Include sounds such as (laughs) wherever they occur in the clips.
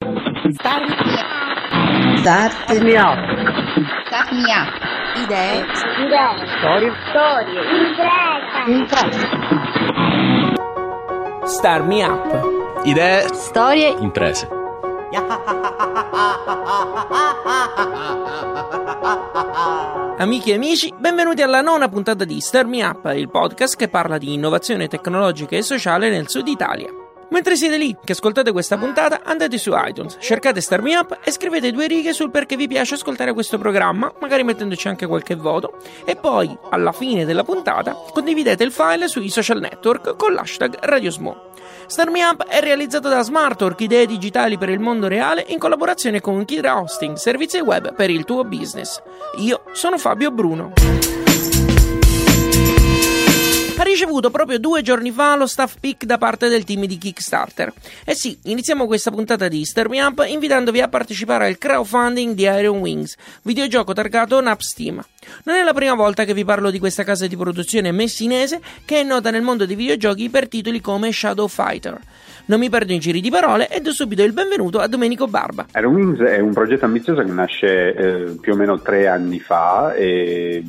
Start Start me up. Start me up. Idee. Storie. Storie. Impresa. Star Me Up. Idee, Storie. imprese. Amiche e amici, benvenuti alla nona puntata di Star Me Up, il podcast che parla di innovazione tecnologica e sociale nel sud Italia. Mentre siete lì che ascoltate questa puntata, andate su iTunes, cercate Star Up e scrivete due righe sul perché vi piace ascoltare questo programma, magari mettendoci anche qualche voto, e poi, alla fine della puntata, condividete il file sui social network con l'hashtag RadioSmo. Star Up è realizzato da Smartwork, idee digitali per il mondo reale, in collaborazione con Kira Hosting, servizi web per il tuo business. Io sono Fabio Bruno. Ricevuto proprio due giorni fa lo staff pick da parte del team di Kickstarter. E sì, iniziamo questa puntata di Star Me Up invitandovi a partecipare al crowdfunding di Iron Wings, videogioco targato Nap Steam. Non è la prima volta che vi parlo di questa casa di produzione messinese che è nota nel mondo dei videogiochi per titoli come Shadow Fighter. Non mi perdo in giri di parole e do subito il benvenuto a Domenico Barba. Iron Wings è un progetto ambizioso che nasce eh, più o meno tre anni fa e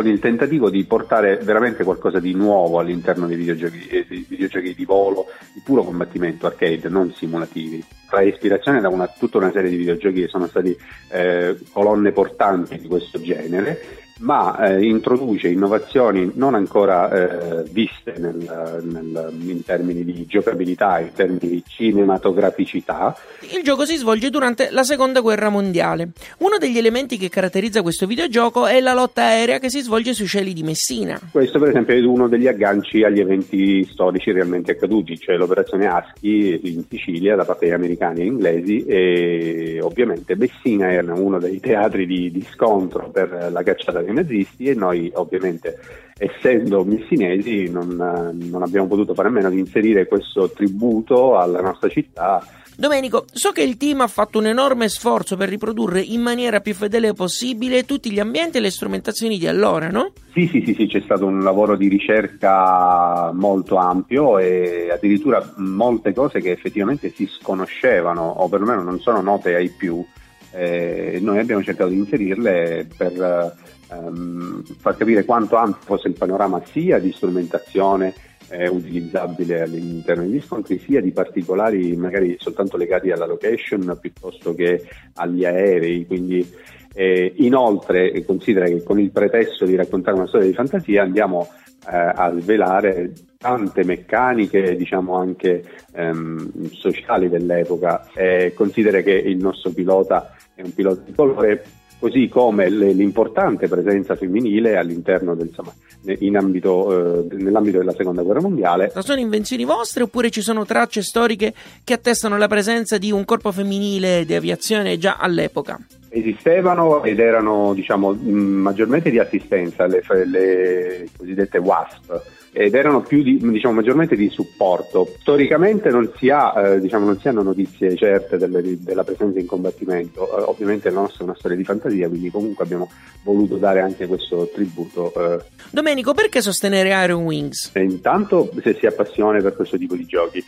con il tentativo di portare veramente qualcosa di nuovo all'interno dei videogiochi, eh, dei videogiochi di volo, di puro combattimento arcade, non simulativi. Trae ispirazione da una, tutta una serie di videogiochi che sono stati eh, colonne portanti di questo genere, ma eh, introduce innovazioni non ancora eh, viste nel, nel, in termini di giocabilità, in termini di cinematograficità. Il gioco si svolge durante la seconda guerra mondiale. Uno degli elementi che caratterizza questo videogioco è la lotta aerea che si svolge sui cieli di Messina. Questo per esempio è uno degli agganci agli eventi storici realmente accaduti, cioè l'operazione Husky in Sicilia da parte degli americani e inglesi e ovviamente Messina era uno dei teatri di, di scontro per la cacciata dei nazisti e noi ovviamente essendo messinesi non, non abbiamo potuto fare a meno di inserire questo tributo alla nostra città Domenico, so che il team ha fatto un enorme sforzo per riprodurre in maniera più fedele possibile tutti gli ambienti e le strumentazioni di allora, no? Sì, sì, sì, sì, c'è stato un lavoro di ricerca molto ampio e addirittura molte cose che effettivamente si sconoscevano o perlomeno non sono note ai più. Eh, noi abbiamo cercato di inserirle per ehm, far capire quanto ampio fosse il panorama sia di strumentazione eh, utilizzabile all'interno degli scontri, sia di particolari magari soltanto legati alla location piuttosto che agli aerei. Quindi, eh, inoltre, considera che con il pretesto di raccontare una storia di fantasia andiamo eh, a svelare tante meccaniche, diciamo anche ehm, sociali dell'epoca. considera che il nostro pilota è un pilota di colore così come l'importante presenza femminile all'interno del, insomma, in ambito, eh, nell'ambito della seconda guerra mondiale. Ma sono invenzioni vostre oppure ci sono tracce storiche che attestano la presenza di un corpo femminile di aviazione già all'epoca? Esistevano ed erano diciamo, maggiormente di assistenza, le, le cosiddette WASP, ed erano più di, diciamo, maggiormente di supporto. Storicamente non si, ha, eh, diciamo, non si hanno notizie certe delle, della presenza in combattimento, eh, ovviamente la nostra è una storia di fantasia, quindi comunque abbiamo voluto dare anche questo tributo. Eh. Domenico, perché sostenere Iron Wings? E intanto se si ha passione per questo tipo di giochi,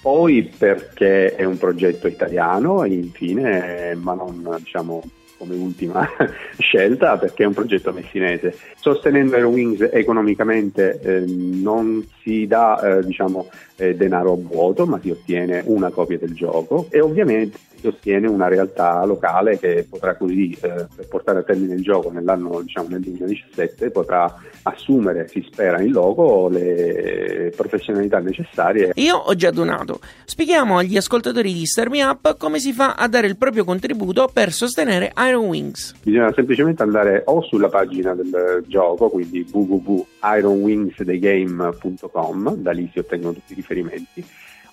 poi perché è un progetto italiano e infine, ma non diciamo come ultima (laughs) scelta perché è un progetto messinese. Sostenendo Aero Wings economicamente eh, non si dà eh, diciamo, eh, denaro a vuoto, ma si ottiene una copia del gioco e ovviamente si ottiene una realtà locale che potrà così, eh, per portare a termine il gioco nell'anno diciamo, nel 2017, potrà assumere, si spera in loco, le professionalità necessarie. Io ho già donato. Spieghiamo agli ascoltatori di Star Me Up come si fa a dare il proprio contributo per sostenere Iron Wings. Bisogna semplicemente andare o sulla pagina del gioco, quindi www.ironwingsthegame.com, da lì si ottengono tutti i riferimenti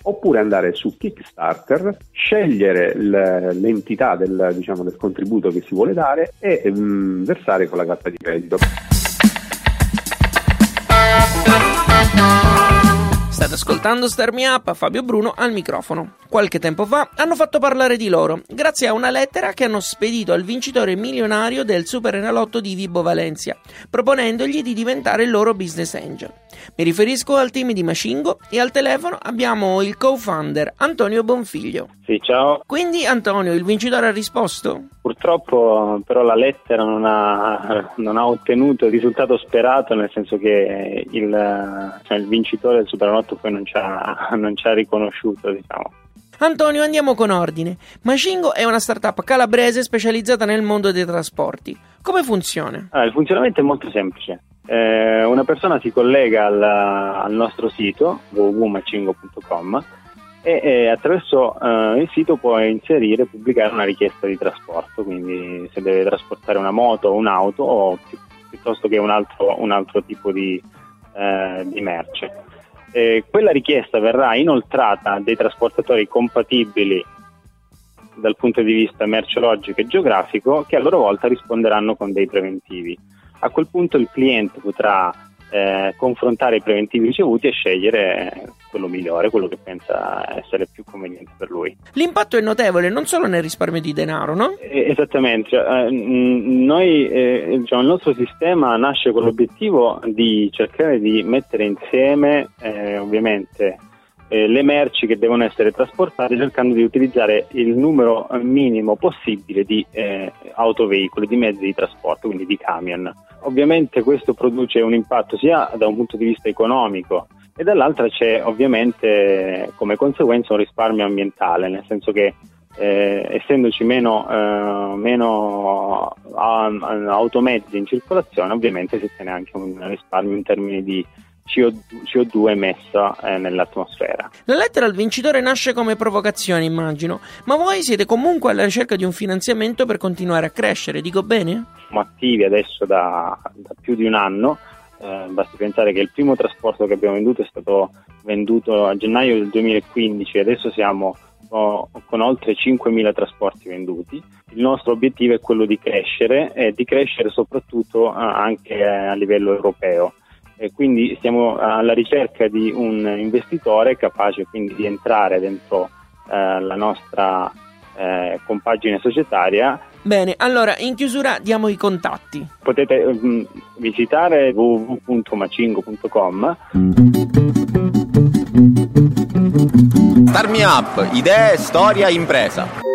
oppure andare su Kickstarter, scegliere l'entità del, diciamo, del contributo che si vuole dare e um, versare con la carta di credito. Ascoltando Star Me Up, Fabio Bruno al microfono. Qualche tempo fa hanno fatto parlare di loro, grazie a una lettera che hanno spedito al vincitore milionario del Super Enalotto di Vibo Valencia, proponendogli di diventare il loro business angel. Mi riferisco al team di Macingo e al telefono abbiamo il co-founder Antonio Bonfiglio. Sì, ciao. Quindi Antonio, il vincitore ha risposto? Purtroppo però la lettera non ha, non ha ottenuto il risultato sperato, nel senso che il, cioè il vincitore del Superenalotto poi non ci ha, non ci ha riconosciuto, diciamo. Antonio, andiamo con ordine. Macingo è una startup calabrese specializzata nel mondo dei trasporti. Come funziona? Ah, il funzionamento è molto semplice. Eh, una persona si collega al, al nostro sito www.macingo.com e, e attraverso eh, il sito può inserire e pubblicare una richiesta di trasporto, quindi se deve trasportare una moto o un'auto o pi- piuttosto che un altro, un altro tipo di, eh, di merce. Eh, quella richiesta verrà inoltrata a dei trasportatori compatibili dal punto di vista merceologico e geografico che a loro volta risponderanno con dei preventivi a quel punto il cliente potrà eh, confrontare i preventivi ricevuti e scegliere quello migliore, quello che pensa essere più conveniente per lui. L'impatto è notevole non solo nel risparmio di denaro, no? Eh, esattamente, cioè, noi, eh, diciamo, il nostro sistema nasce con l'obiettivo di cercare di mettere insieme eh, ovviamente eh, le merci che devono essere trasportate cercando di utilizzare il numero minimo possibile di eh, autoveicoli, di mezzi di trasporto, quindi di camion. Ovviamente questo produce un impatto sia da un punto di vista economico e dall'altra c'è ovviamente come conseguenza un risparmio ambientale, nel senso che eh, essendoci meno, eh, meno automezzi in circolazione ovviamente si ottiene anche un risparmio in termini di CO2 emessa eh, nell'atmosfera. La lettera al vincitore nasce come provocazione, immagino, ma voi siete comunque alla ricerca di un finanziamento per continuare a crescere, dico bene? Siamo attivi adesso da, da più di un anno. Eh, basti pensare che il primo trasporto che abbiamo venduto è stato venduto a gennaio del 2015 e adesso siamo oh, con oltre 5.000 trasporti venduti. Il nostro obiettivo è quello di crescere e di crescere soprattutto eh, anche a livello europeo e quindi siamo alla ricerca di un investitore capace quindi di entrare dentro eh, la nostra eh, compagine societaria. Bene, allora in chiusura diamo i contatti. Potete um, visitare www.macingo.com. Start Me Up, idee, storia, impresa.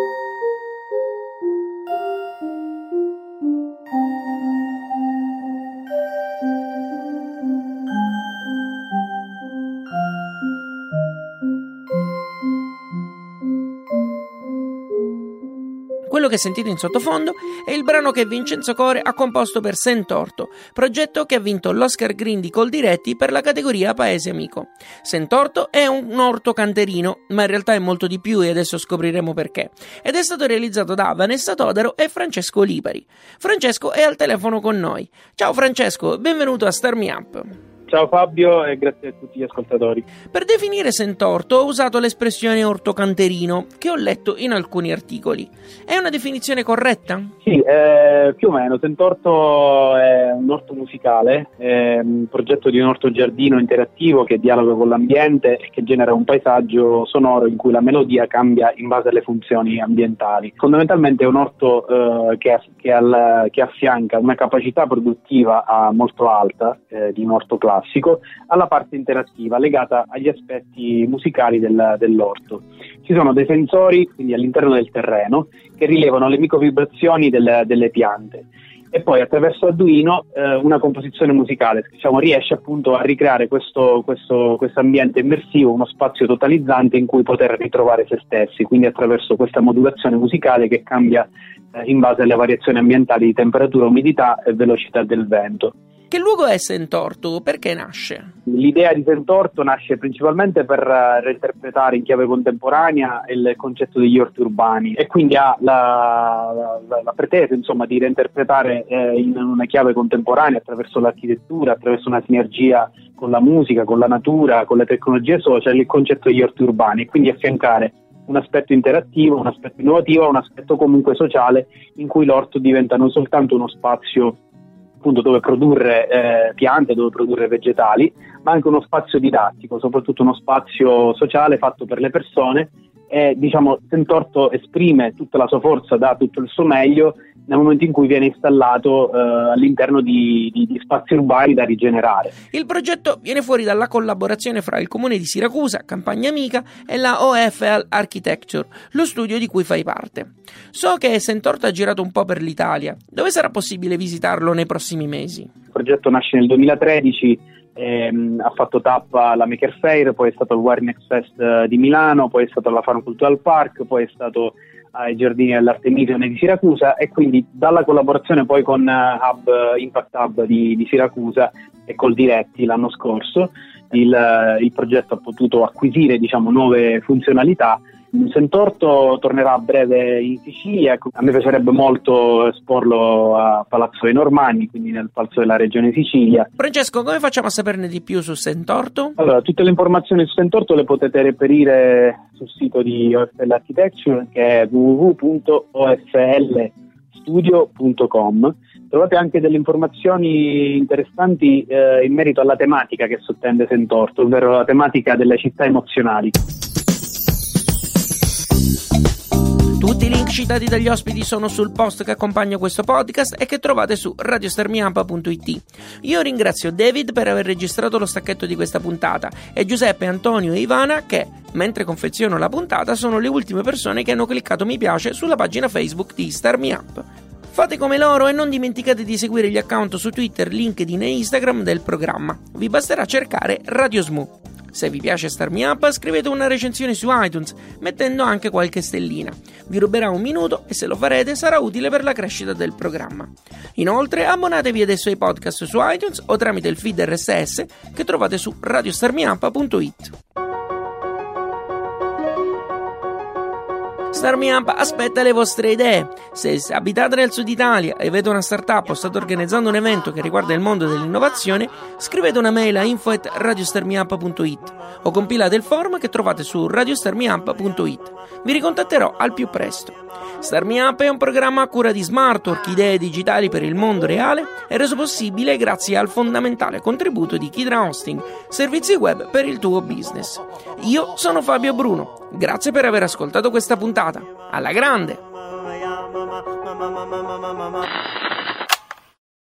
Quello che sentite in sottofondo è il brano che Vincenzo Core ha composto per Sentorto, progetto che ha vinto l'Oscar Green di Coldiretti per la categoria Paese Amico. Sentorto è un orto canterino, ma in realtà è molto di più e adesso scopriremo perché. Ed è stato realizzato da Vanessa Todaro e Francesco Lipari. Francesco è al telefono con noi. Ciao Francesco, benvenuto a Star Me Up. Ciao Fabio e grazie a tutti gli ascoltatori. Per definire Sentorto ho usato l'espressione ortocanterino che ho letto in alcuni articoli. È una definizione corretta? Sì, eh, più o meno. Sentorto è un orto musicale, un progetto di un orto giardino interattivo che dialoga con l'ambiente e che genera un paesaggio sonoro in cui la melodia cambia in base alle funzioni ambientali. Fondamentalmente è un orto eh, che, che, al, che, affianca una capacità produttiva molto alta eh, di un orto classico classico alla parte interattiva legata agli aspetti musicali del, dell'orto. Ci sono dei sensori, quindi all'interno del terreno, che rilevano le microvibrazioni del, delle piante e poi attraverso Arduino eh, una composizione musicale diciamo, riesce appunto a ricreare questo, questo ambiente immersivo, uno spazio totalizzante in cui poter ritrovare se stessi, quindi attraverso questa modulazione musicale che cambia eh, in base alle variazioni ambientali di temperatura, umidità e velocità del vento. Che luogo è Sentorto? Perché nasce? L'idea di Sentorto nasce principalmente per uh, reinterpretare in chiave contemporanea il concetto degli orti urbani e quindi ha la, la, la pretesa insomma, di reinterpretare eh, in una chiave contemporanea attraverso l'architettura, attraverso una sinergia con la musica, con la natura, con le tecnologie social, il concetto degli orti urbani e quindi affiancare un aspetto interattivo, un aspetto innovativo, un aspetto comunque sociale in cui l'orto diventa non soltanto uno spazio appunto dove produrre eh, piante, dove produrre vegetali, ma anche uno spazio didattico, soprattutto uno spazio sociale fatto per le persone. E diciamo Tentorto esprime tutta la sua forza, dà tutto il suo meglio nel momento in cui viene installato eh, all'interno di, di, di, spazi urbani da rigenerare. Il progetto viene fuori dalla collaborazione fra il comune di Siracusa, Campagna Amica e la OFL Architecture, lo studio di cui fai parte. So che Sentorto ha girato un po' per l'Italia, dove sarà possibile visitarlo nei prossimi mesi? Il progetto nasce nel 2013 ehm, ha fatto tappa alla Maker Fair, poi è stato al Warnex Fest eh, di Milano, poi è stato alla Fano Cultural Park, poi è stato ai Giardini dell'Artemisione di Siracusa e quindi dalla collaborazione poi con uh, Hub, Impact Hub di, di, Siracusa e col Diretti l'anno scorso il, uh, il progetto ha potuto acquisire diciamo, nuove funzionalità Sentorto tornerà a breve in Sicilia, a me piacerebbe molto esporlo a Palazzo dei Normanni, quindi nel Palazzo della Regione Sicilia. Francesco, come facciamo a saperne di più su Sentorto? Allora, tutte le informazioni su Sentorto le potete reperire sul sito di OFL Architecture che è www.oflstudio.com. Trovate anche delle informazioni interessanti eh, in merito alla tematica che sottende Sentorto, ovvero la tematica delle città emozionali. Tutti i link citati dagli ospiti sono sul post che accompagna questo podcast e che trovate su radiostermiampa.it. Io ringrazio David per aver registrato lo stacchetto di questa puntata e Giuseppe, Antonio e Ivana che, mentre confeziono la puntata, sono le ultime persone che hanno cliccato mi piace sulla pagina Facebook di Starmi Up. Fate come loro e non dimenticate di seguire gli account su Twitter, LinkedIn e Instagram del programma. Vi basterà cercare Radio Smoo. Se vi piace Starmi Up, scrivete una recensione su iTunes, mettendo anche qualche stellina. Vi ruberà un minuto e se lo farete sarà utile per la crescita del programma. Inoltre, abbonatevi adesso ai podcast su iTunes o tramite il feed RSS che trovate su radiostarmiup.it. Starmi Up aspetta le vostre idee. Se abitate nel sud Italia e avete una startup o state organizzando un evento che riguarda il mondo dell'innovazione, scrivete una mail a info.radiostarmiup.it o compilate il form che trovate su radiostarmiup.it. Vi ricontatterò al più presto. Starmi Up è un programma a cura di Smartwork, idee digitali per il mondo reale e reso possibile grazie al fondamentale contributo di Kidra Hosting, servizi web per il tuo business. Io sono Fabio Bruno. Grazie per aver ascoltato questa puntata. Alla grande!